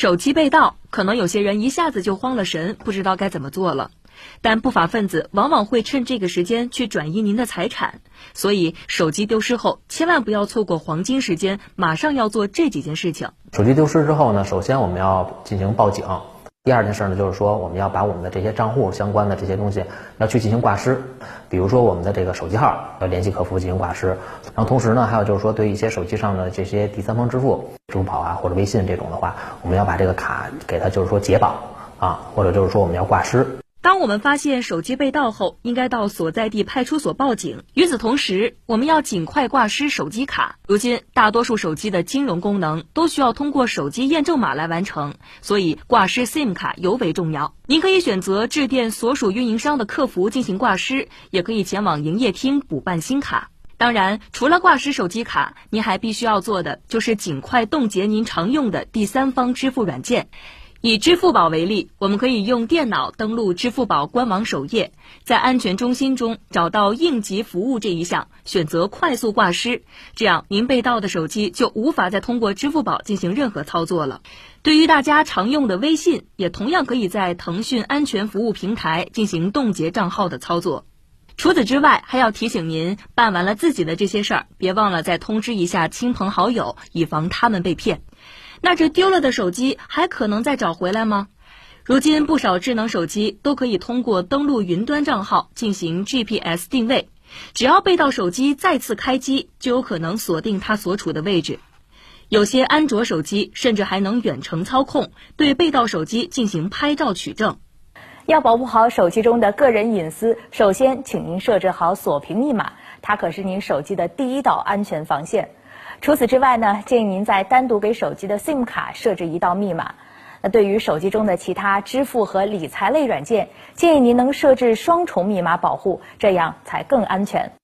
手机被盗，可能有些人一下子就慌了神，不知道该怎么做了。但不法分子往往会趁这个时间去转移您的财产，所以手机丢失后，千万不要错过黄金时间，马上要做这几件事情。手机丢失之后呢，首先我们要进行报警。第二件事呢，就是说我们要把我们的这些账户相关的这些东西要去进行挂失，比如说我们的这个手机号要联系客服进行挂失。然后同时呢，还有就是说对一些手机上的这些第三方支付，支付宝啊或者微信这种的话，我们要把这个卡给它就是说解绑啊，或者就是说我们要挂失。当我们发现手机被盗后，应该到所在地派出所报警。与此同时，我们要尽快挂失手机卡。如今，大多数手机的金融功能都需要通过手机验证码来完成，所以挂失 SIM 卡尤为重要。您可以选择致电所属运营商的客服进行挂失，也可以前往营业厅补办新卡。当然，除了挂失手机卡，您还必须要做的就是尽快冻结您常用的第三方支付软件。以支付宝为例，我们可以用电脑登录支付宝官网首页，在安全中心中找到应急服务这一项，选择快速挂失，这样您被盗的手机就无法再通过支付宝进行任何操作了。对于大家常用的微信，也同样可以在腾讯安全服务平台进行冻结账号的操作。除此之外，还要提醒您，办完了自己的这些事儿，别忘了再通知一下亲朋好友，以防他们被骗。那这丢了的手机还可能再找回来吗？如今不少智能手机都可以通过登录云端账号进行 GPS 定位，只要被盗手机再次开机，就有可能锁定它所处的位置。有些安卓手机甚至还能远程操控，对被盗手机进行拍照取证。要保护好手机中的个人隐私，首先请您设置好锁屏密码，它可是您手机的第一道安全防线。除此之外呢，建议您再单独给手机的 SIM 卡设置一道密码。那对于手机中的其他支付和理财类软件，建议您能设置双重密码保护，这样才更安全。